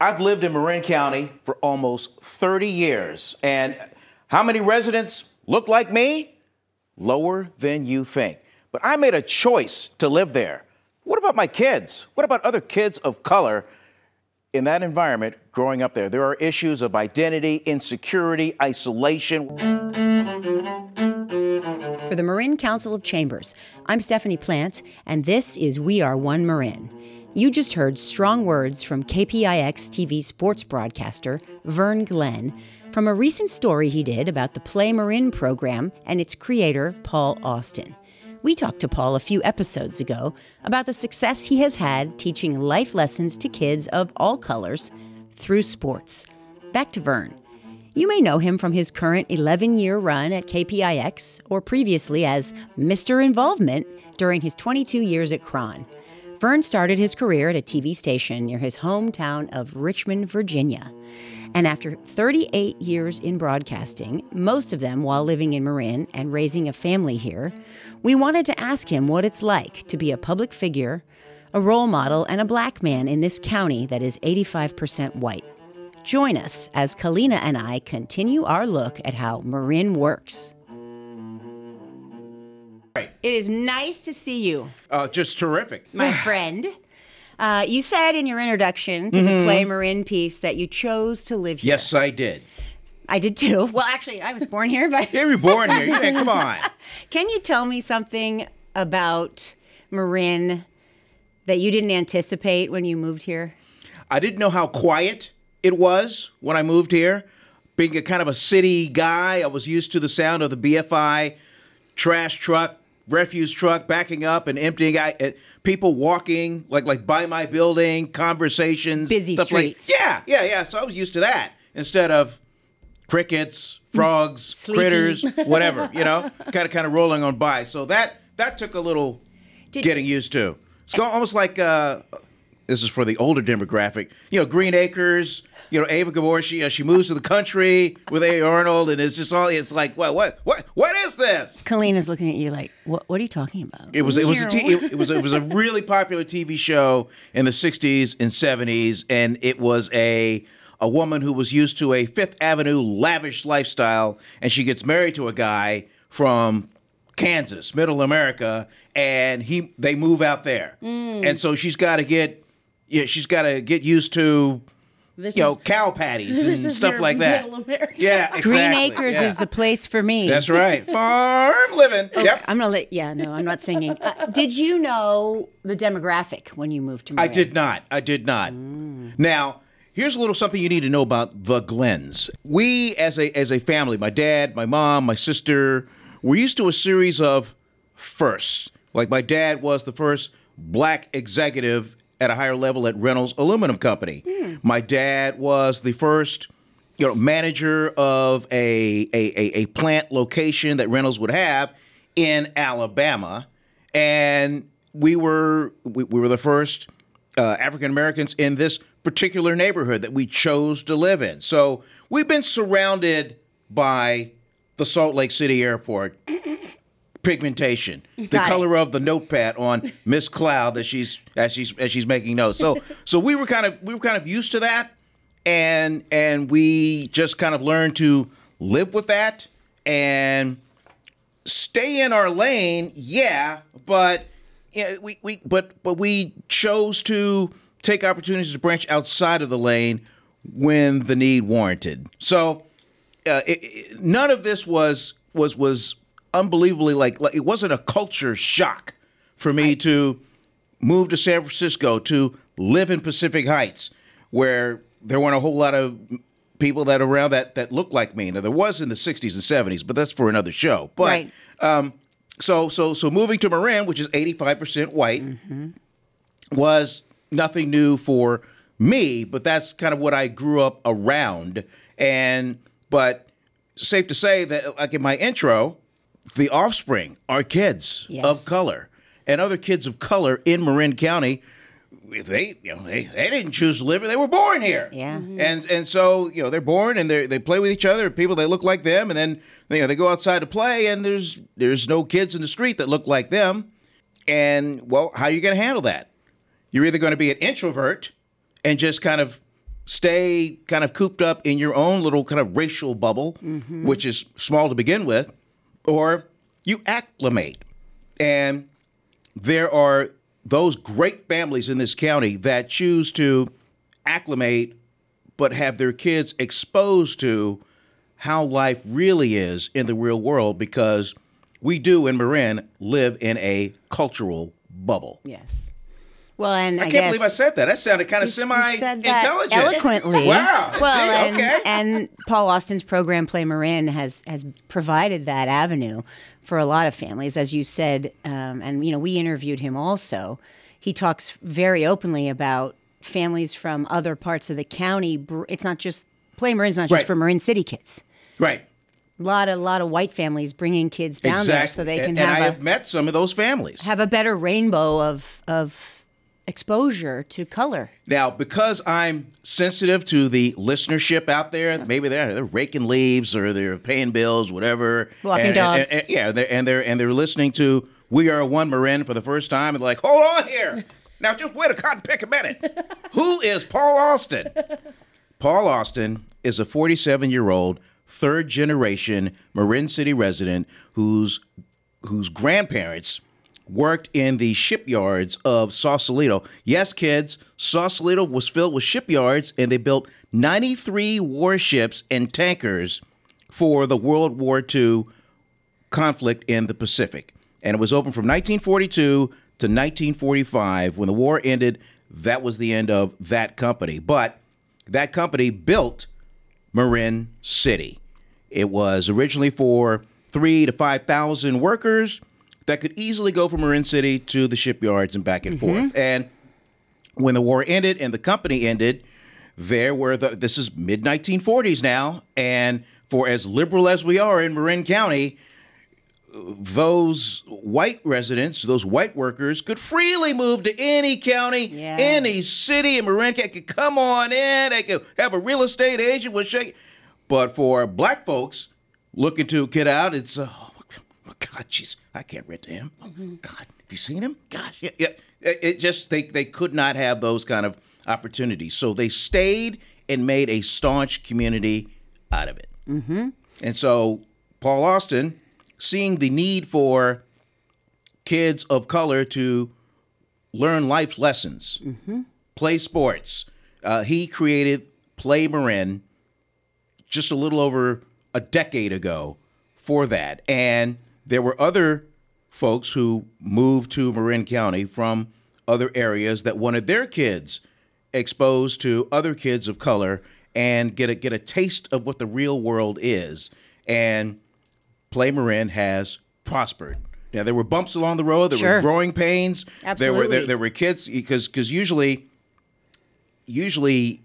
I've lived in Marin County for almost 30 years. And how many residents look like me? Lower than you think. But I made a choice to live there. What about my kids? What about other kids of color in that environment growing up there? There are issues of identity, insecurity, isolation. For the Marin Council of Chambers, I'm Stephanie Plant, and this is We Are One Marin. You just heard strong words from KPIX TV sports broadcaster Vern Glenn from a recent story he did about the Play Marin program and its creator, Paul Austin. We talked to Paul a few episodes ago about the success he has had teaching life lessons to kids of all colors through sports. Back to Vern. You may know him from his current 11 year run at KPIX or previously as Mr. Involvement during his 22 years at KRON. Vern started his career at a TV station near his hometown of Richmond, Virginia. And after 38 years in broadcasting, most of them while living in Marin and raising a family here, we wanted to ask him what it's like to be a public figure, a role model, and a black man in this county that is 85% white. Join us as Kalina and I continue our look at how Marin works. Right. It is nice to see you, Uh, just terrific. my friend. Uh, you said in your introduction to the Play Marin piece that you chose to live here. Yes, I did. I did too. Well, actually, I was born here, but You were born here. Yeah, come on. can you tell me something about Marin that you didn't anticipate when you moved here? I didn't know how quiet it was when I moved here. Being a kind of a city guy, I was used to the sound of the BFI trash truck, refuse truck backing up and emptying out. uh, People walking like like by my building, conversations, Busy stuff streets. Like, yeah, yeah, yeah. So I was used to that instead of crickets, frogs, critters, whatever. You know, kind of kind of rolling on by. So that that took a little Did- getting used to. It's almost like uh, this is for the older demographic. You know, Green Acres. You know, Eva Gabor. She uh, she moves to the country with A. Arnold, and it's just all. It's like what what what what is this? Kalina is looking at you like, what, what are you talking about? It was it was a t- it, it was it was a really popular TV show in the '60s and '70s, and it was a a woman who was used to a Fifth Avenue lavish lifestyle, and she gets married to a guy from Kansas, Middle America, and he they move out there, and so she's got to get yeah she's got to get used to This you know cow patties and stuff like that. Yeah, exactly. Green Acres yeah. is the place for me. That's right, farm living. Yep. I'm gonna let. Yeah, no, I'm not singing. Uh, did you know the demographic when you moved to? I did not. I did not. Now, here's a little something you need to know about the Glenns. We, as a as a family, my dad, my mom, my sister, we're used to a series of firsts. Like my dad was the first black executive at a higher level at Reynolds Aluminum Company. My dad was the first you know, manager of a, a, a, a plant location that Reynolds would have in Alabama. And we were we, we were the first uh, African Americans in this particular neighborhood that we chose to live in. So we've been surrounded by the Salt Lake City airport pigmentation, the it. color of the notepad on Miss Cloud that she's as she's as she's making notes. So so we were kind of we were kind of used to that, and and we just kind of learned to live with that and stay in our lane. Yeah, but yeah, we we but but we chose to take opportunities to branch outside of the lane when the need warranted. So uh, it, it- none of this was was was unbelievably like, like it wasn't a culture shock for me to move to San Francisco to live in Pacific Heights, where there weren't a whole lot of people that around that that looked like me. Now there was in the '60s and '70s, but that's for another show. But Right. um, so so so moving to Marin, which is 85% white, was nothing new for me, but that's kind of what I grew up around. And but safe to say that like in my intro, the offspring are kids Yes. of color and other kids of color in Marin County. They, you know, they, they didn't choose to live here. They were born here. Yeah. Mm-hmm. Mm-hmm. And and so you know they're born and they they play with each other. People that look like them, and then you know they go outside to play, and there's there's no kids in the street that look like them. And well, how are you going to handle that? You're either going to be an introvert and just kind of stay kind of cooped up in your own little kind of racial bubble, mm-hmm. which is small to begin with, or you acclimate. And there are those great families in this county that choose to acclimate but have their kids exposed to how life really is in the real world because we do in Marin live in a cultural bubble. Yes. Well, and I, I can't believe I said that. That sounded kind of semi-intelligent, eloquently. Wow. Well, Gee, and, okay. and Paul Austin's program Play Marin has has provided that avenue for a lot of families, as you said, um, and you know we interviewed him also. He talks very openly about families from other parts of the county. It's not just Play Marin's not just Right. for Marin City kids. right. A lot, a lot of white families bringing kids down there so they can and, and I have have a met some of those families. have a better rainbow of of exposure to color. Now, because I'm sensitive to the listenership out there, maybe they're they're raking leaves or they're paying bills, whatever. Walking and, dogs. and- and- yeah, they're, and they're and they're listening to "We Are One Marin" for the first time, and they're like, "Hold on here, now just wait a cotton pick a minute. Who is Paul Austin?" Paul Austin is a 47 year old third generation Marin City resident whose whose grandparents worked in the shipyards of Sausalito. Yes, kids, Sausalito was filled with shipyards and they built 93 warships and tankers for the World War II conflict in the Pacific. And it was open from 1942 to 1945. When the war ended, that was the end of that company. But that company built Marin City. It was originally for three to 5,000 workers that could easily go from Marin City to the shipyards and back and mm-hmm. forth. And when the war ended and the company ended, there were the this is mid 1940s now, and for as liberal as we are in Marin County, those white residents, those white workers, could freely move to any county, Yeah. any city in Marin County. Could come on in. They could have a real estate agent with shake. But for black folks looking to get out, it's oh God, jeez, I can't rent to him. God, have you seen him? Gosh, yeah, yeah. It, it just they they could not have those kind of opportunities, so they stayed and made a staunch community out of it. Mm-hmm. And so Paul Austin, seeing the need for kids of color to learn life's lessons, play sports, uh, he created Play Marin just a little over a decade ago for that. And there were other folks who moved to Marin County from other areas that wanted their kids exposed to other kids of color and get a get a taste of what the real world is. And Play Marin has prospered. Now there were bumps along the road. There Sure. were growing pains. Absolutely. There were there, there were kids because because usually usually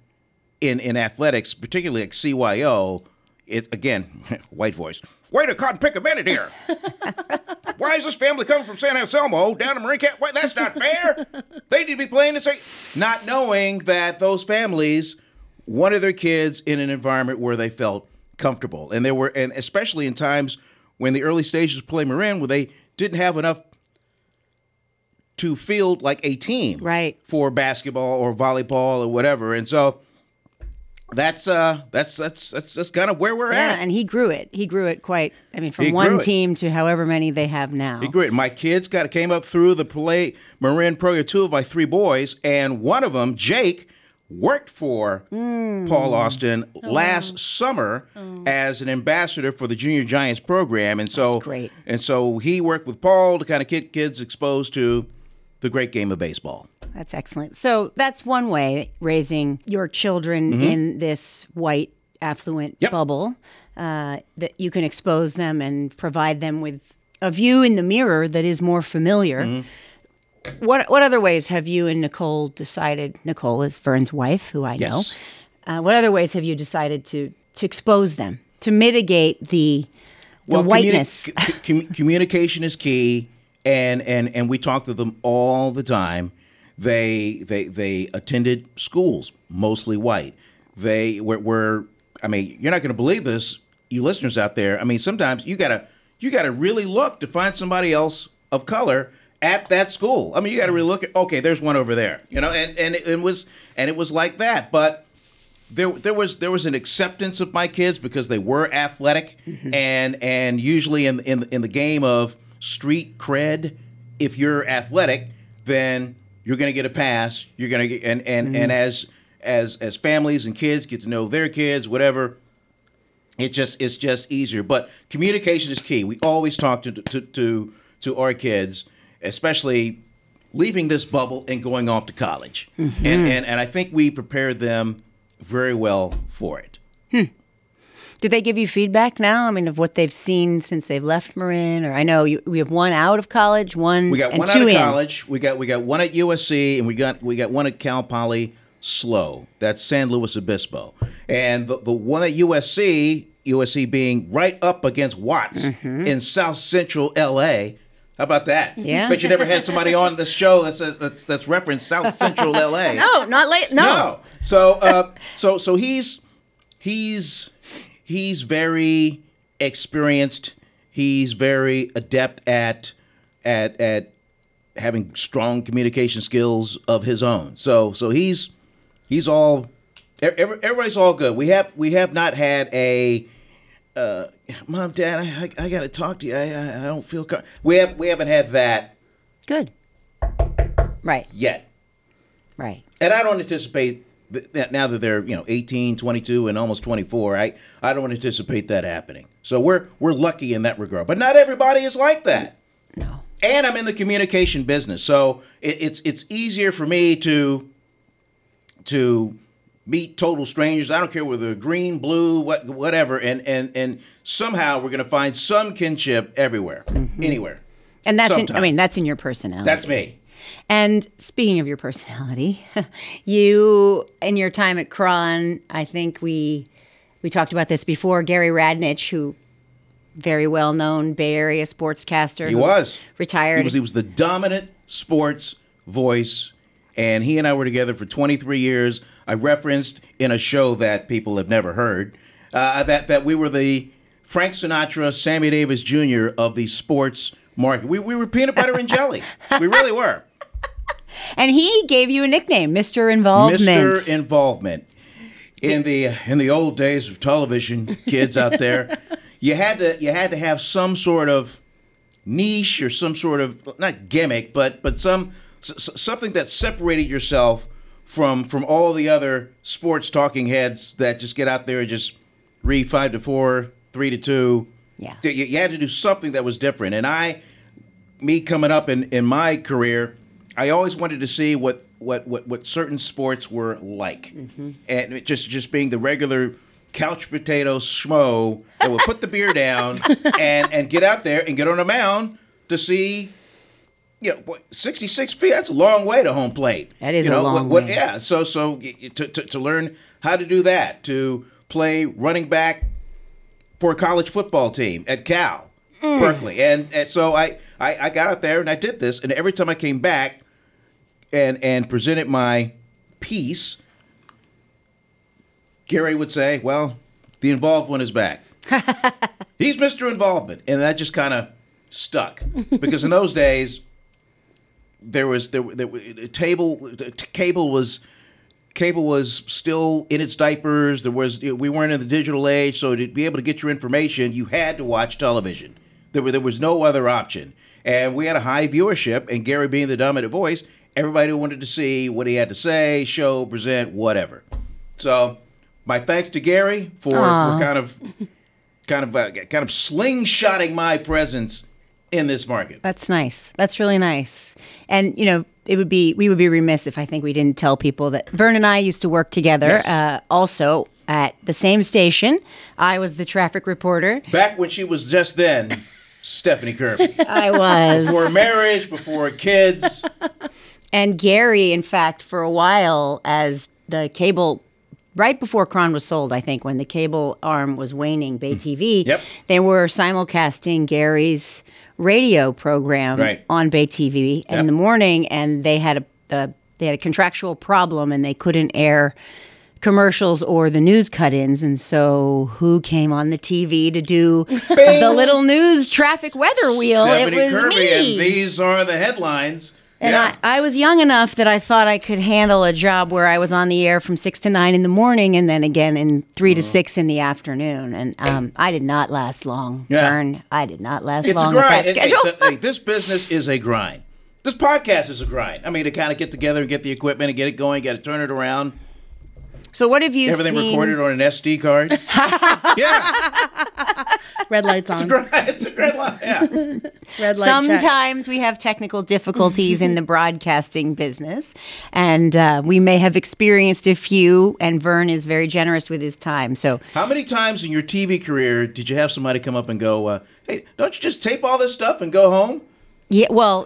in in athletics, particularly like CYO, it again, white voice. Wait a cotton pick a minute here. Why is this family coming from San Anselmo down to Marin County? Wait, that's not fair. They need to be playing this. Not knowing that those families wanted their kids in an environment where they felt comfortable, and there were, and especially in times when the early stages of play Marin, where they didn't have enough to field like a team, Right. for basketball or volleyball or whatever, and so that's uh that's that's that's that's kind of where we're at. Yeah, at. and he grew it. He grew it quite. I mean, from He grew one it. team to however many they have now. Great. My kids got came up through the play Marin program. Two of my three boys, and one of them, Jake, worked for Paul Austin last summer as an ambassador for the Junior Giants program, and so That's great. And so he worked with Paul to kind of get kids exposed to the great game of baseball. That's excellent. So that's one way raising your children in this white affluent Mm-hmm. Yep. bubble uh, that you can expose them and provide them with a view in the mirror that is more familiar. Mm-hmm. What what other ways have you and Nicole decided? Nicole is Vern's wife, who I Yes. know. Uh, what other ways have you decided to to expose them to mitigate the the communi- whiteness? c- com- communication is key, and and and we talk to them all the time. They they they attended schools mostly white. They were, were I mean, you're not going to believe this, you listeners out there. I mean, sometimes you gotta you gotta really look to find somebody else of color at that school. I mean, you got to really look at. Okay, there's one over there. You know, and and it, it was and it was like that, but there there was there was an acceptance of my kids because they were athletic mm-hmm. and and usually in in in the game of street cred if you're athletic then you're going to get a pass you're going to get and and and mm-hmm. as as as families and kids get to know their kids whatever it just it's just easier. But communication is key. We always talk to to to, to our kids especially leaving this bubble and going off to college. Mm-hmm. And, and and i think we prepared them very well for it hmm. Do they give you feedback now? I mean, of what they've seen since they've left Marin, or I know you, we have one out of college, one we got and one two out of in. college we got we got one at usc and we got we got one at cal poly SLO that's san luis obispo and the, the one at usc usc being right up against watts in south central la how about that? Yeah. But you never had somebody on the show that says that's, that's referenced South Central LA. No, not late. No. No. So uh, so so he's he's he's very experienced. He's very adept at at at having strong communication skills of his own. So so he's he's all every, everybody's all good. We have we have not had a uh, mom dad I, I, I got to talk to you. I, I I don't feel com-. we have we haven't had that Good. Right. yet. Right. and I don't anticipate now that they're you know 18, 22, and almost 24. I I don't anticipate that happening. So we're we're lucky in that regard. But not everybody is like that. No. And I'm in the communication business, so it, it's it's easier for me to to meet total strangers. I don't care whether they're green, blue, what whatever, and and and somehow we're gonna find some kinship everywhere, mm-hmm. anywhere. And that's in, I mean that's in your personality. That's me. And speaking of your personality, you in your time at KRON, I think we we talked about this before. Gary Radnich, who very well known Bay Area sportscaster, He was retired. He was he was the dominant sports voice, and he and I were together for 23 years. I referenced in a show that people have never heard uh, that that we were the Frank Sinatra, Sammy Davis Jr. of the sports market. We, we were peanut butter and jelly. we really were. and he gave you a nickname, Mr. Involvement. Mr. Involvement. In the in the old days of television, kids out there, you had to you had to have some sort of niche or some sort of not gimmick, but but some s- something that separated yourself from from all the other sports talking heads that just get out there and just read five to four, three to two. Yeah. You, you had to do something that was different, and I me coming up in, in my career, I always wanted to see what what what, what certain sports were like, mm-hmm. and it just just being the regular couch potato schmo that would put the beer down and and get out there and get on a mound to see. You know, 66 feet, that's a long way to home plate. That is you a know, long what, what- way. Yeah, so so to, to, to learn how to do that, to play running back for a college football team at Cal, mm. Berkeley. And, and so I, I, I got out there and I did this. And every time I came back and, and presented my piece, Gary would say, Well, the involved one is back. He's Mr. Involvement. And that just kind of stuck. Because in those days, there was there, there the table the t- cable was cable was still in its diapers. There was we weren't in the digital age, so to be able to get your information, you had to watch television. There were, there was no other option, and we had a high viewership. And Gary being the dominant voice, everybody wanted to see what he had to say, show, present, whatever. So, my thanks to Gary for, for kind of kind of uh, kind of slingshotting my presence in this market. That's nice. That's really nice. And you know, it would be we would be remiss if I think we didn't tell people that Vern and I used to work together. Yes. Uh, also at the same station. I was the traffic reporter. Back when she was just then Stephanie Kirby. I was. Before marriage, before kids. And Gary, in fact, for a while, as the cable, right before KRON was sold, I think, when the cable arm was waning, Bay TV, Hmm. Yep. they were simulcasting Gary's radio program Right. on Bay TV in Yep. the morning, and they had a, a they had a contractual problem, and they couldn't air commercials or the news cut-ins and so who came on the TV to do the little news traffic weather wheel Stephanie it was Kirby, me and these are the headlines. And Yeah. I, I was young enough that I thought I could handle a job where I was on the air from six to nine in the morning and then again in 3 Uh-huh. to six in the afternoon. And um, I did not last long, Yeah. Vern. I did not last It's a long grind. with that Hey, schedule. the- this business is a grind. This podcast is a grind. I mean, to kind of get together and get the equipment and get it going, got to turn it around. so what have you Everything seen? recorded on an SD card. yeah, Red lights on. it's a grind. It's a grind. line. Yeah. Red light check. Sometimes we have technical difficulties in the broadcasting business, and uh, we may have experienced a few. And Vern is very generous with his time. So How many times in your TV career did you have somebody come up and go, uh, "Hey, don't you just tape all this stuff and go home?" Yeah, well,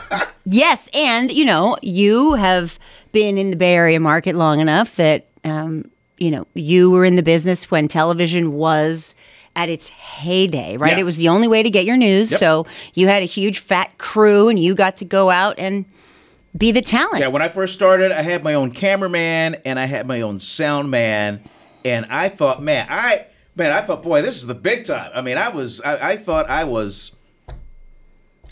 yes, and you know, you have been in the Bay Area market long enough that um, you know you were in the business when television was at its heyday, right? Yeah. It was the only way to get your news, Yep. so you had a huge fat crew, and you got to go out and be the talent. Yeah, when I first started, I had my own cameraman and I had my own sound man, and I thought, man, I man, I thought, boy, this is the big time. I mean, I was, I, I thought I was,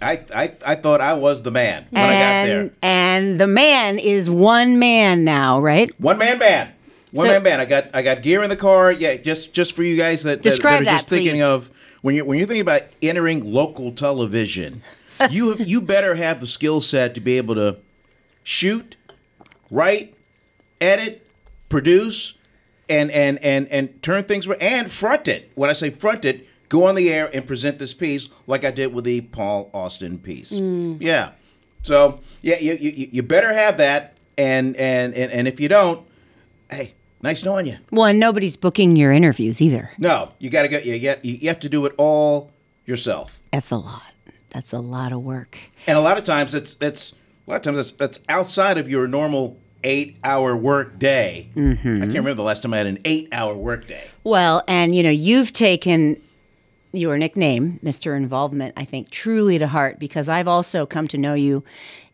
I, I, I thought I was the man when I got and there. and the man is one man now, right? One man band. One So- man band. I got I got gear in the car. Yeah, just just for you guys that, that, that are just that, thinking please. of when you when you're thinking about entering local television, you you better have the skill set to be able to shoot, write, edit, produce, and and and and turn things and front it. When I say front it, go on the air and present this piece like I did with the Paul Austin piece. Mm. Yeah. So yeah, you, you you better have that, and and and and if you don't, hey, nice knowing you. Well, and nobody's booking your interviews either. No, you got to go. You get you have to do it all yourself. That's a lot. That's a lot of work. And a lot of times it's that's a lot of times that's that's outside of your normal eight hour work day. Mm-hmm. I can't remember the last time I had an eight hour work day. Well, and you know, you've taken your nickname, Mr. Involvement, I think truly to heart because I've also come to know you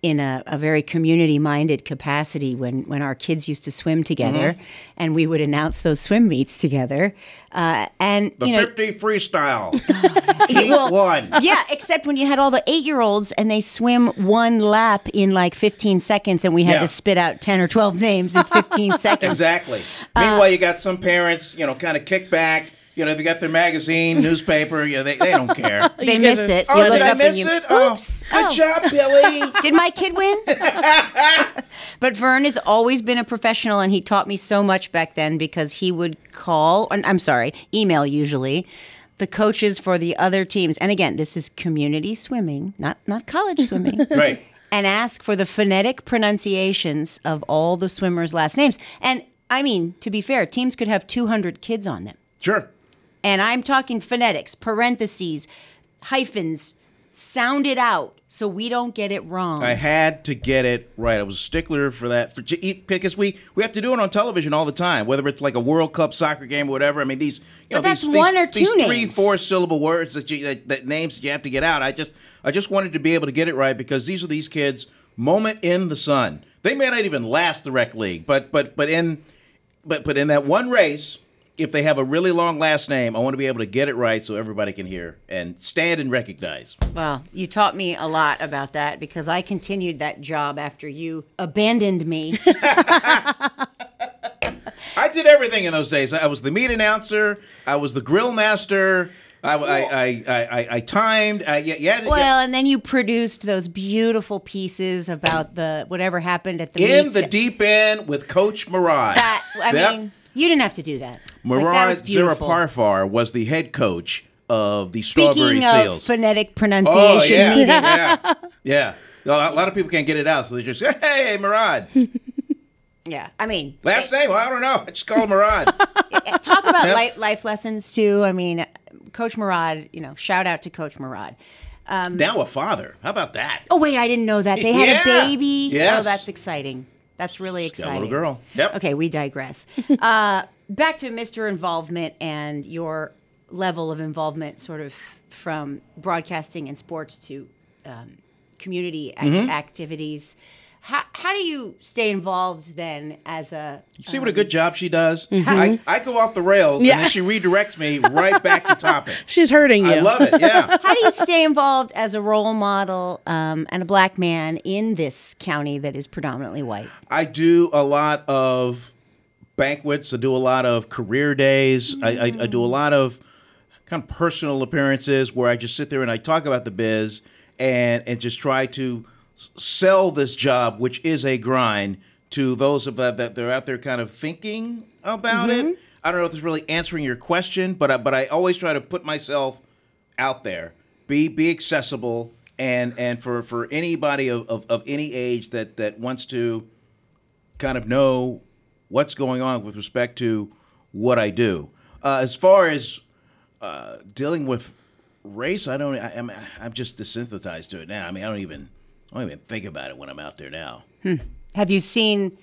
in a, a very community minded capacity when, when our kids used to swim together Mm-hmm. and we would announce those swim meets together. Uh, and, The you know, 50 freestyle. Heat well, one. yeah, except when you had all the eight year olds and they swim one lap in like 15 seconds and we had Yeah. to spit out 10 or 12 names in 15 seconds. Exactly. Uh, Meanwhile, you got some parents, you know, kind of kick back. You know, they got their magazine, newspaper. You know, they, they don't care. They You miss guys it. Oh, You did look I up miss you- it? Oh, Oops. good Oh. job, Billy. Did my kid win? but Vern has always been a professional, and he taught me so much back then because he would call, or, I'm sorry, email usually, the coaches for the other teams. And again, this is community swimming, not not college swimming. Right. And ask for the phonetic pronunciations of all the swimmers' last names. And I mean, to be fair, teams could have 200 kids on them. Sure. And I'm talking phonetics, parentheses, hyphens, sound it out so we don't get it wrong. I had to get it right. I was a stickler for that. For because we we have to do it on television all the time, whether it's like a World Cup soccer game or whatever. I mean, these you know But that's these, one these, or two these three four syllable words that you that, that names that you have to get out. I just I just wanted to be able to get it right because these are these kids moment in the sun. They may not even last the rec league, but but but in but but in that one race. If they have a really long last name, I want to be able to get it right so everybody can hear and stand and recognize. Well, you taught me a lot about that because I continued that job after you abandoned me. I did everything in those days. I was the meat announcer. I was the grill master. I, I, I, I, I, I timed. I, yeah, yeah, yeah. well, and then you produced those beautiful pieces about the whatever happened at the in the deep end with Coach Murad. That I Yep. mean, you didn't have to do that. Like, Murad beautiful. Ziraparfar was the head coach of the Strawberry Speaking of Seals. phonetic oh pronunciation yeah, yeah, yeah. A lot of people can't get it out, so they just say, "Hey, Murad." yeah. I mean, Last name? Well, I don't know. I just call him Murad. talk about Yeah. life, life lessons too. I mean, Coach Murad. You know, shout out to Coach Murad. Um, now a father. How about that? Oh wait, I didn't know that they had Yeah. a baby. Oh, yes. Oh, that's exciting. That's really a exciting. little girl. Yep. Okay, we digress. uh, back to Mr. Involvement and your level of involvement, sort of from broadcasting and sports to um, community ac- Mm-hmm. activities. How, how do you stay involved then as a You see what a good job she does? I, I go off the rails Yeah. and then she redirects me right back to topic. She's hurting you. I love it. Yeah. how do you stay involved as a role model um, and a black man in this county that is predominantly white? I do a lot of banquets. I do a lot of career days. I, I, I do a lot of kind of personal appearances where I just sit there and I talk about the biz and and just try to s- sell this job, which is a grind, to those of that that they're out there kind of thinking about it. I don't know if it's really answering your question, but I, but I always try to put myself out there, be be accessible, and and for for anybody of, of, of any age that that wants to kind of know what's going on with respect to what I do. Uh, as far as uh, dealing with race, I don't. I, I'm I'm just desensitized to it now. I mean, I don't even I don't even think about it when I'm out there now. Have you seen?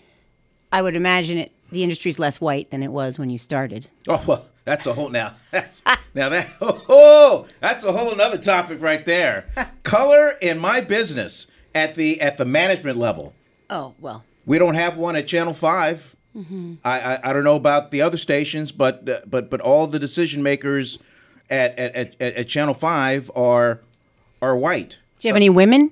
I would imagine it. The industry's less white than it was when you started. Oh well, that's a whole now. That's, now that oh, that's a whole another topic right there. Color in my business at the at the management level. Oh well. We don't have one at Channel 5 I, I I don't know about the other stations, but uh, but but all the decision makers at at, at, at Channel Five are are white. Do you have any women?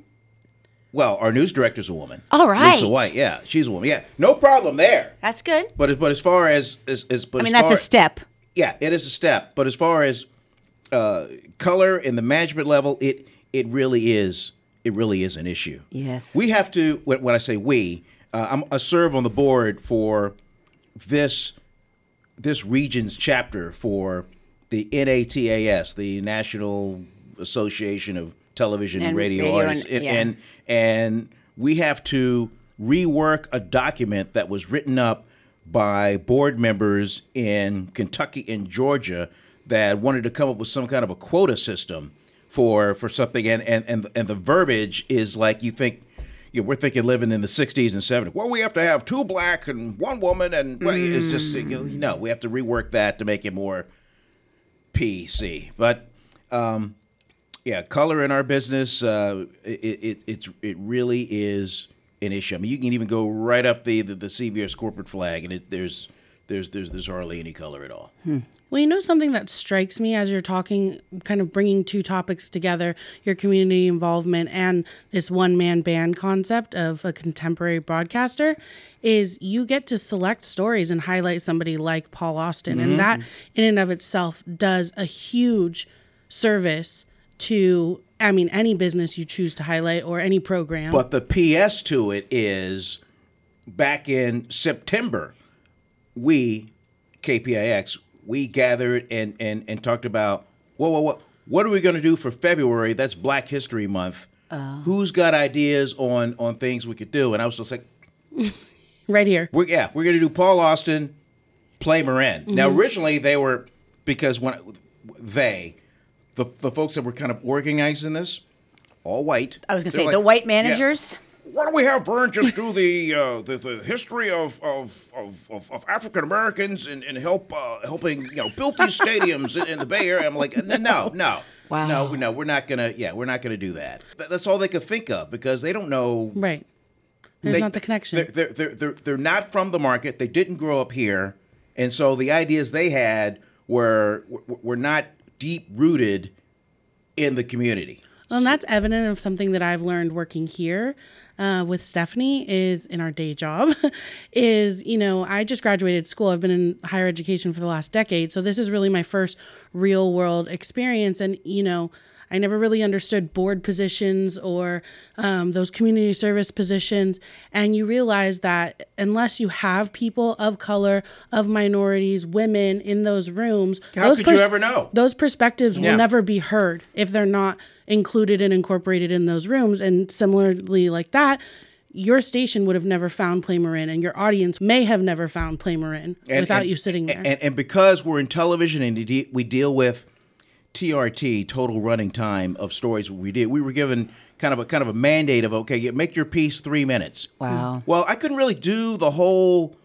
Well, our news director's a woman. All right. Lisa White. Yeah, she's a woman. Yeah, no problem there. That's good. But as, but as far as as, as but I mean, as that's a step. yeah, it is a step. But as far as uh, color in the management level, it it really is it really is an issue. Yes. we have to. When, when I say we, uh, I'm, I serve on the board for this this region's chapter for the NATAS, the National Association of Television and, And Radio, radio Artists, and- and, yeah. and and we have to rework a document that was written up by board members in Kentucky and Georgia that wanted to come up with some kind of a quota system for for something and and and, and the verbiage is like you think you know, we're thinking living in the 60s and 70s. Well, we have to have two black and one woman, and well, it's just you know, no. We have to rework that to make it more PC. But um, yeah, color in our business, uh, it, it it's it really is an issue. I mean, you can even go right up the the, the CBS corporate flag, and it, there's there's there's there's hardly any color at all. Well, you know something that strikes me as you're talking, kind of bringing two topics together your community involvement and this one man band concept of a contemporary broadcaster is you get to select stories and highlight somebody like Paul Austin. And that, in and of itself, does a huge service to, I mean, any business you choose to highlight or any program. But the PS to it is back in September, we, KPIX, we gathered and, and, and talked about, whoa, whoa, whoa, what are we going to do for February? That's Black History Month. Who's got ideas on, on things we could do? And I was just like, right here. we're, yeah, we're going to do Paul Austin, play Marin. Now, Mm-hmm. originally they were, because when they, the, the folks that were kind of organizing this, all white. I was gonna say like, the white yeah, managers. why don't we have Vern just do the uh, the, the history of of, of, of, of African Americans and, and help uh, helping you know build these stadiums in, in the Bay Area? I'm like, no, no, no, Wow. no, no, we're not gonna. Yeah, we're not gonna do that. That's all they could think of because they don't know. Right. There's they- not the connection. They're, they're, they're, they're, they're not from the market. They didn't grow up here, and so the ideas they had were were, were not deep rooted in the community. Well, and that's evident of something that I've learned working here uh, with Stephanie is in our day job is, you know, I just graduated school. I've been in higher education for the last decade. So this is really my first real world experience. And, you know, I never really understood board positions or um, those community service positions. And you realize that unless you have people of color, of minorities, women in those rooms, How those could you ever know? Those perspectives Yeah. will never be heard if they're not included and incorporated in those rooms. And similarly, like that, your station would have never found Play Marin, and your audience may have never found Play Marin And- without and- you sitting there. And, and because we're in television and we deal with TRT, total running time of stories we did, we were given kind of a kind of a mandate of okay, make your piece three minutes. Wow. Well, I couldn't really do the whole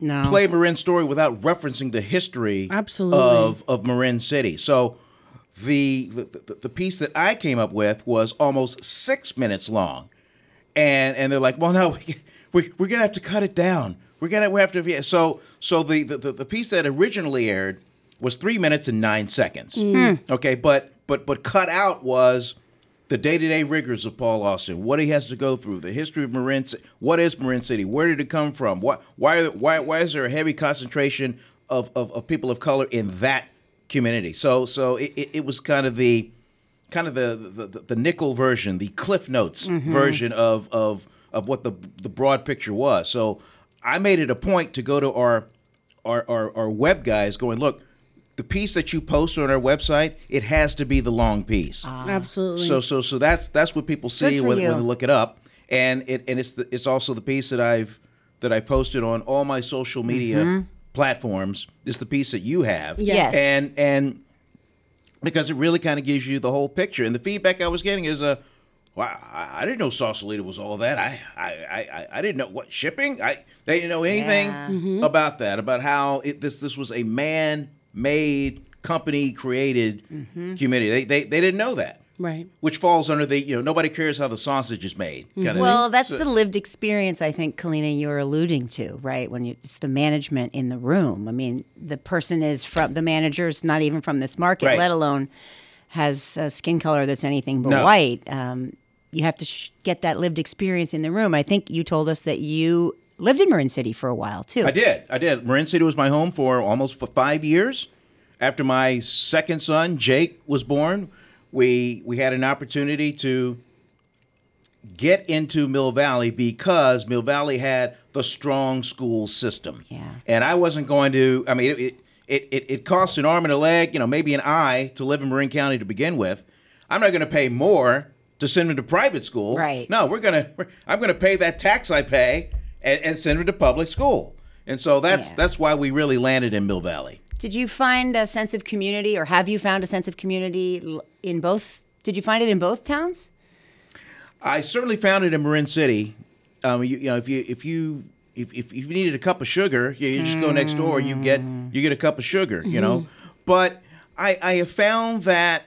No. play Marin story without referencing the history Absolutely. of of Marin City. So the, the the piece that I came up with was almost six minutes long, and and they're like, well, no, we, we we're gonna have to cut it down. We're gonna we have to. yeah. So so the the, the piece that originally aired was three minutes and nine seconds. Hmm. Hmm. Okay, but but but cut out was the day-to-day rigors of Paul Austin, what he has to go through, the history of Marin, Ci- what is Marin City, where did it come from, what, why, why, why is there a heavy concentration of, of, of people of color in that community? So, so it, it, it was kind of the, kind of the, the, the nickel version, the Cliff Notes mm-hmm. version of, of, of what the, the broad picture was. So I made it a point to go to our, our, our, our web guys going, look, the piece that you post on our website, it has to be the long piece. Ah. Absolutely. So so so that's that's what people see when, when they look it up, and it and it's the, it's also the piece that I've that I posted on all my social media platforms. Is the piece that you have, Yes. and and because it really kind of gives you the whole picture. And the feedback I was getting is a. Wow, I I didn't know Sausalito was all that. I, I, I, I- I didn't know what shipping. I they didn't know anything Yeah. about that. About how it, this this was a man-made, company-created community. They, they they didn't know that right. which falls under the you know nobody cares how the sausage is made kind of Well, that's So- the lived experience I think, Kalina, you're alluding to, right? When you, it's the management in the room. I mean, the person is from the manager's not even from this market, Right. let alone has a skin color that's anything but No. white. Um, you have to sh- get that lived experience in the room. I think you told us that you lived in Marin City for a while too. I did I did Marin City was my home for almost for five years after my second son Jake was born we we had an opportunity to get into Mill Valley because Mill Valley had the strong school system Yeah. and I wasn't going to I mean it it, it, it, costs an arm and a leg you know maybe an eye to live in Marin County to begin with I'm not going to pay more to send them to private school Right. no we're gonna I'm gonna pay that tax I pay and, and send them to public school. And so that's Yeah. that's why we really landed in Mill Valley. Did you find a sense of community, or have you found a sense of community in both? Did you find it in both towns? I certainly found it in Marin City. Um, you, you know, if you if you if, if you needed a cup of sugar, you, you just go next door. You get you get a cup of sugar. You know, but I I have found that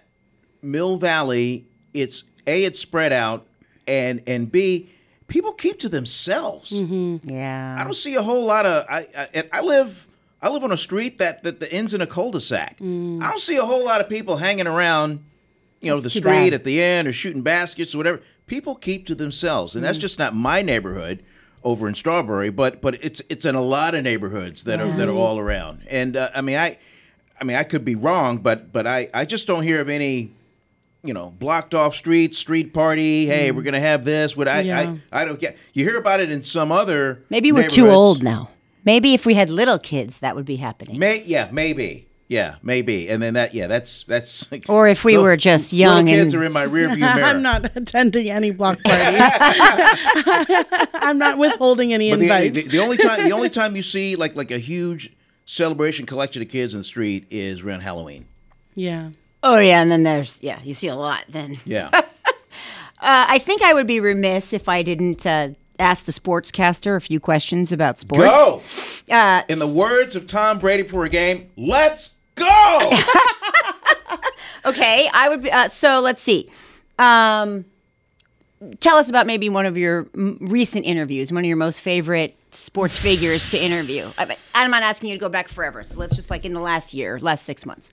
Mill Valley, it's a it's spread out, and and b people keep to themselves. Mm-hmm. Yeah. I don't see a whole lot of. I I, and I live I live on a street that that, that ends in a cul-de-sac. Mm. I don't see a whole lot of people hanging around, you know, the That's too street bad. at the end or shooting baskets or whatever. People keep to themselves, and that's mm. just not my neighborhood over in Strawberry, but but it's it's in a lot of neighborhoods that are that are all around. And uh, I mean, I I mean, I could be wrong, but but I I just don't hear of any. You know, blocked off streets, street party. Hey, we're mm. gonna have this. What I, Yeah. I I don't get. You hear about it in some other. Maybe we're too old now. Maybe if we had little kids, that would be happening. May yeah, maybe. Yeah, maybe. And then that yeah, that's that's Or if we were just young little kids and- are in my rearview mirror. I'm not attending any block parties. I'm not withholding any But the, invites. the, the only time the only time you see like like a huge celebration collection of kids in the street is around Halloween. yeah. Oh yeah, and then there's yeah, you see a lot then. Yeah. Uh, I think I would be remiss if I didn't uh, ask the sportscaster a few questions about sports. go. Uh, In the words of Tom Brady for a game, let's go. okay, I would. Be, uh, so let's see. Um, tell us about maybe one of your m- recent interviews, one of your most favorite sports figures to interview. I, I'm not asking you to go back forever. So let's just like in the last year, last six months.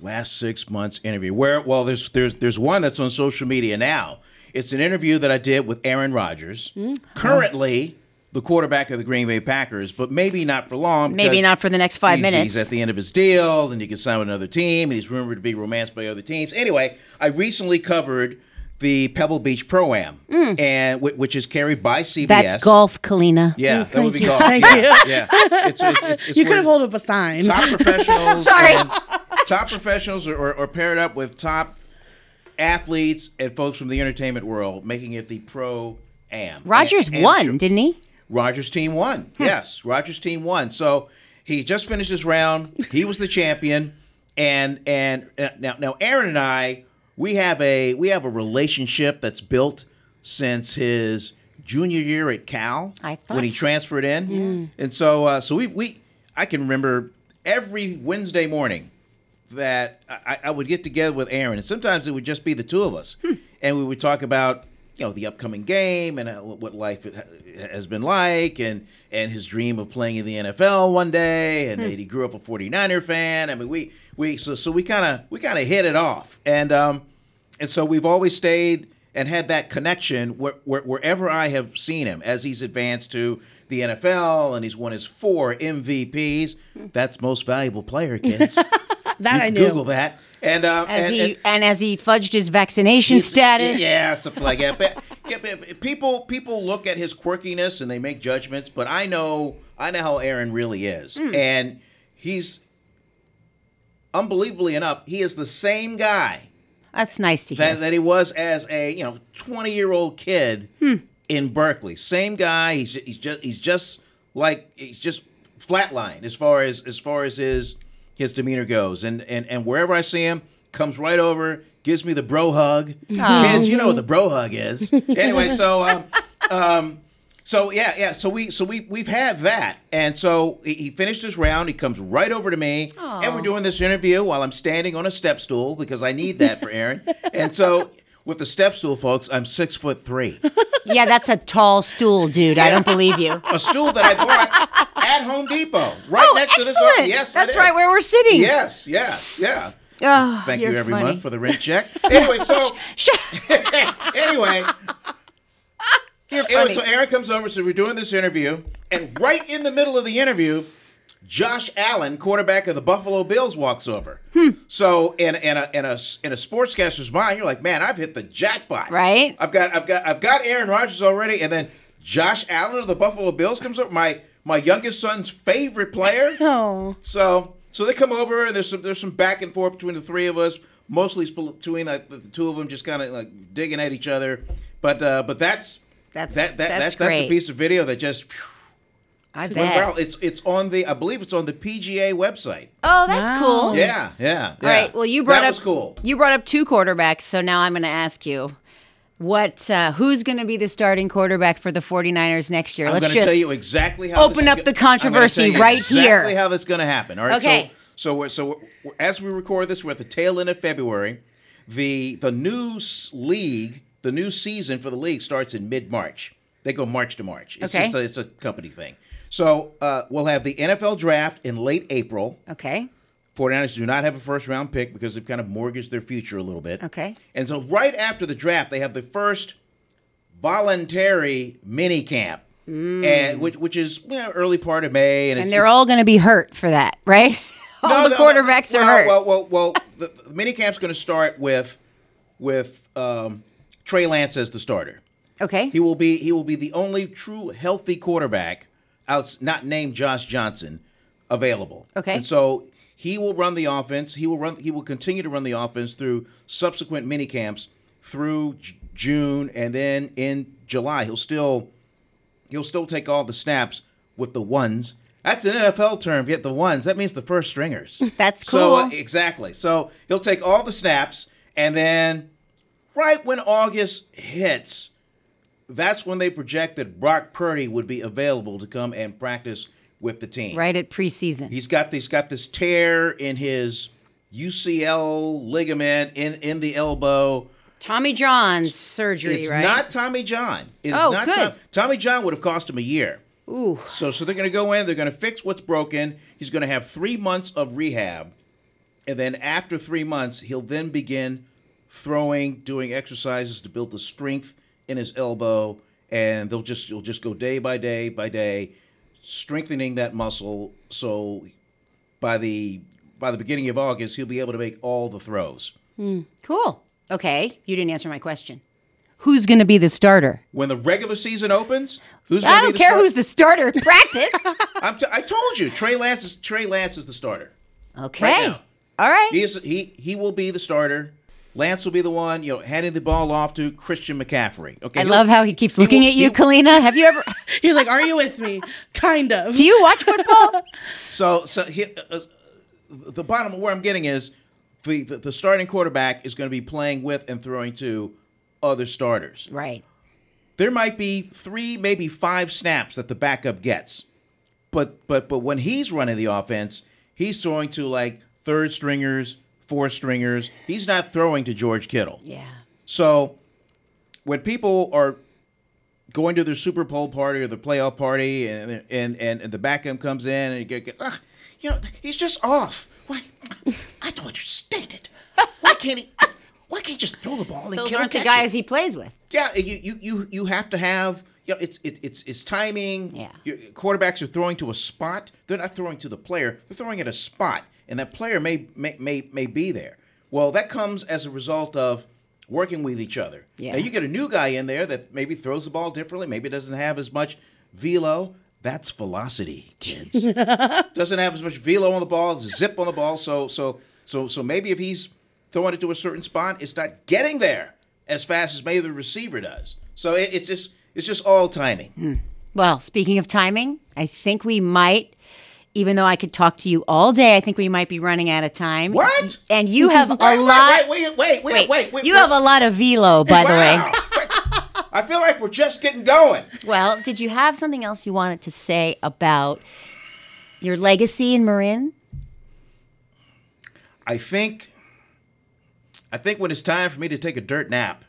Last six months interview. Where well, there's there's there's one that's on social media now. It's an interview that I did with Aaron Rodgers, currently the quarterback of the Green Bay Packers, but maybe not for long. Maybe not for the next five he's- minutes. He's at the end of his deal, and he can sign with another team, and he's rumored to be romanced by other teams. Anyway, I recently covered the Pebble Beach Pro Am, and whi- which is carried by CBS. Mm. That's golf, Kalina. Yeah, that would be you. golf. Thank yeah, you. Yeah, it's, it's, it's, it's You could have held up a sign. top professionals. Sorry. and- top professionals are, are, are paired up with top athletes and folks from the entertainment world, making it the pro am. Rodgers won, didn't he? Rodgers team won. Yes, Rodgers team won. So he just finished his round. He was the champion, and and uh, now now Aaron and I we have a we have a relationship that's built since his junior year at Cal I when he transferred in, and so uh, so we we I can remember every Wednesday morning that I, I would get together with Aaron, and sometimes it would just be the two of us, and we would talk about you know the upcoming game and uh, what life has been like and and his dream of playing in the NFL one day. And he grew up a 49er fan. I mean we we so so we kind of we kind of hit it off. And um and so we've always stayed and had that connection where, where, wherever I have seen him as he's advanced to the NFL and he's won his four MVPs that's most valuable player kids That I You knew. Google that and um As and, he and- and, as he fudged his vaccination status. Yeah, something like that. But, yeah, but people people look at his quirkiness and they make judgments, but I know I know how Aaron really is, Hmm. and he's unbelievably enough, he is the same guy That's nice to hear. that, that he was as a you know twenty year old kid Hmm. in Berkeley. Same guy. He's he's just he's just like he's just flatline as far as as far as his his demeanor goes, and and and wherever I see him, comes right over, gives me the bro hug. Kids, you know what the bro hug is. anyway, so um, um, so yeah, yeah. So we so we we've had that, and so he, he finished his round. He comes right over to me, and we're doing this interview while I'm standing on a step stool because I need that for Aaron. and so with the step stool, folks, I'm six foot three. yeah, that's a tall stool, dude. I don't believe you. A stool that I bought at Home Depot, right Oh, next to this. excellent. Yes, that's right where we're sitting. Yes, yeah, yeah. Oh, Thank you're every funny. month for the rent check. Anyway, so anyway, anyway, so Aaron comes over. So we're doing this interview, and right in the middle of the interview, Josh Allen, quarterback of the Buffalo Bills, walks over. Hmm. So in in a in a in a sportscaster's mind, you're like, man, I've hit the jackpot. Right. I've got I've got I've got Aaron Rodgers already, and then Josh Allen of the Buffalo Bills comes over. My my youngest son's favorite player. Oh, So so they come over and there's some there's some back and forth between the three of us. Mostly sp- between like, the, the two of them just kind of like digging at each other. But uh, but that's That's- that, that, that's that's that's great. a piece of video that just phew, I bet. viral. It's it's on the I believe it's on the PGA website. Oh, that's Wow. cool. Yeah, yeah. All right. Well, you brought that up was cool. You brought up two quarterbacks, so now I'm going to ask you what uh, who's going to be the starting quarterback for the 49ers next year? I'm Let's just tell you exactly how. open up go- the controversy right exactly here. Exactly how that's going to happen. All right. Okay. So so we're, so we're, as we record this, we're at the tail end of February. The the new league, the new season for the league starts in mid March. They go March to March. It's Okay. just a, it's a company thing. So uh, we'll have the NFL draft in late April. Okay. 49ers do not have a first round pick because they've kind of mortgaged their future a little bit. Okay. And so right after the draft, they have the first voluntary mini camp, and which which is you know, early part of May, and, Mm. And they're all going to be hurt for that, right? all No, the no, no. quarterbacks well, are hurt. Well, well, well, the, the mini camp's going to start with with um, Trey Lance as the starter. okay. He will be he will be the only true healthy quarterback out not named Josh Johnson available. Okay. And so he will run the offense. He will run he will continue to run the offense through subsequent mini camps through J- June and then in July he'll still he'll still take all the snaps with the ones. That's an NFL term, yet the ones. That means the first stringers. That's So uh, cool. exactly. So he'll take all the snaps, and then right when August hits, that's when they project that Brock Purdy would be available to come and practice with the team. right at preseason. He's got he's got this tear in his UCL ligament in in the elbow. Tommy John's surgery, right? It's right? not Tommy John. It's Oh, not good. Tom- Tommy John would have cost him a year. Ooh. So so they're going to go in, they're going to fix what's broken. He's going to have 3 months of rehab. And then after 3 months, he'll then begin throwing, doing exercises to build the strength in his elbow and they'll just you'll just go day by day by day strengthening that muscle so by the by the beginning of August he'll be able to make all the throws. Hmm, cool. Okay. You didn't answer my question. Who's going to be the starter? When the regular season opens, who's I don't care who's the starter practice. I'm t- I told you, Trey Lance is Trey Lance is the starter. Okay. now. All right. He is he he will be the starter. Lance will be the one, you know, handing the ball off to Christian McCaffrey. Okay, I love how he keeps looking at you, he- Kalina. Have you ever? He's like, "Are you with me?" Kind of. Do you watch football? So so he, uh, the bottom of where I'm getting is the, the the starting quarterback is going to be playing with and throwing to other starters. right. There might be three, maybe five snaps that the backup gets, but but but when he's running the offense, he's throwing to like third stringers, fourth stringers. He's not throwing to George Kittle. Yeah. So when people are going to their Super Bowl party or the playoff party, and and and, and the backup comes in and you get, "Ugh, you know, he's just off. Why? I don't understand it. Why can't he? Why can't he just throw the ball and Those aren't the guys it? he plays with. Yeah, you you you you have to have. You know, it's it, it's it's timing. Yeah. Your quarterbacks are throwing to a spot. They're not throwing to the player. They're throwing at a spot, and that player may may may, may be there. Well, that comes as a result of working with each other. Yeah. Now you get a new guy in there that maybe throws the ball differently. Maybe doesn't have as much velo. That's velocity, kids. doesn't have as much velo on the ball, zip on the ball. So so so so maybe if he's throwing it to a certain spot, it's not getting there as fast as maybe the receiver does. So it, it's just it's just all timing. Hmm. Well, speaking of timing, I think we might, even though I could talk to you all day, I think we might be running out of time. What? And you have a Wait, lot. Wait, wait, wait, wait, wait, wait. you have a lot of velo, by the way. I feel like we're just getting going. Well, did you have something else you wanted to say about your legacy in Marin? I think I think when it's time for me to take a dirt nap.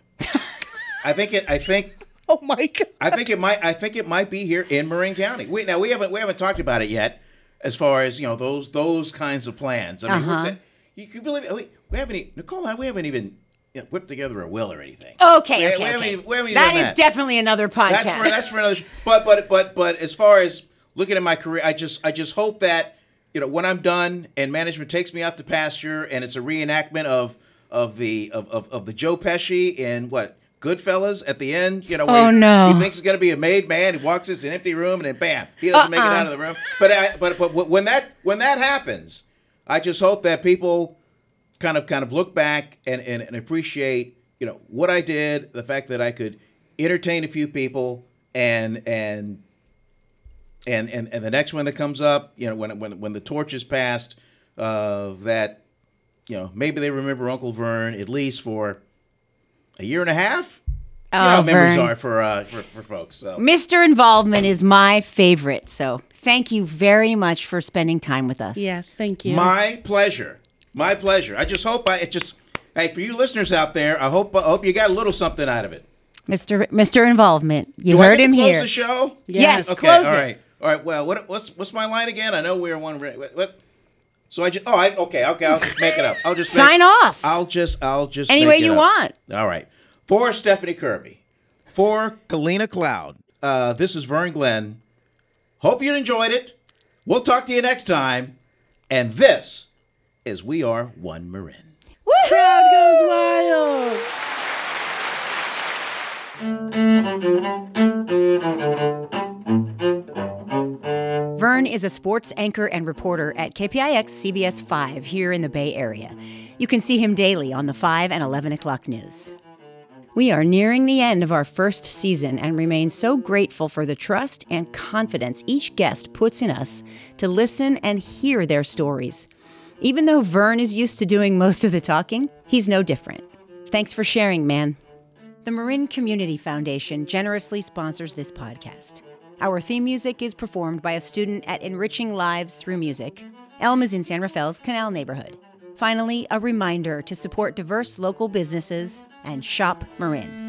I think it I think Oh my god. I think it might. I think it might be here in Marin County. We now we haven't we haven't talked about it yet, as far as you know those those kinds of plans. I mean, Uh-huh. you can believe? We, we haven't e- Nicole. and I, We haven't even you know, whipped together a will or anything. Okay, We- okay, we okay. even- even That is that. definitely another podcast. That's for that's for another. But but but but as far as looking at my career, I just I just hope that you know when I'm done and management takes me out to pasture and it's a reenactment of of the of of, of the Joe Pesci and what. Goodfellas at the end, you know, Oh, he, no. he thinks he's gonna be a made man. He walks into an empty room and then bam, he doesn't make it Uh-uh. out of the room. But I, but but when that when that happens, I just hope that people kind of kind of look back and, and, and appreciate you know what I did, the fact that I could entertain a few people and and and and, and the next one that comes up, you know, when when when the torch is passed, uh, that you know maybe they remember Uncle Vern at least for a year and a half. You know how Oh, memories Vern. are for uh for, for folks. So Mr. Involvement is my favorite. So thank you very much for spending time with us. Yes, thank you. My pleasure. My pleasure. I just hope I it just hey for you listeners out there. I hope I hope you got a little something out of it. Mr. Mr. Involvement. You Do I heard get to him close here. the show? Yes, Yes. Okay. close all it. right. All right. Well, what, what's what's my line again? I know we're one. What, what? So I just oh I okay okay I'll just make it up. I'll just Sign make, off. I'll just I'll just Any make way it you up. want. All right. For Stephanie Kirby, for Kalina Cloud. Uh, this is Vern Glenn. Hope you enjoyed it. We'll talk to you next time. And this is We Are One Marin. Crowd goes wild. Vern is a sports anchor and reporter at KPIX CBS 5 here in the Bay Area. You can see him daily on the 5 and 11 o'clock news. We are nearing the end of our first season and remain so grateful for the trust and confidence each guest puts in us to listen and hear their stories. Even though Vern is used to doing most of the talking, he's no different. Thanks for sharing, man. The Marin Community Foundation generously sponsors this podcast. Our theme music is performed by a student at Enriching Lives Through Music. Elm is in San Rafael's Canal neighborhood. Finally, a reminder to support diverse local businesses and shop Marin.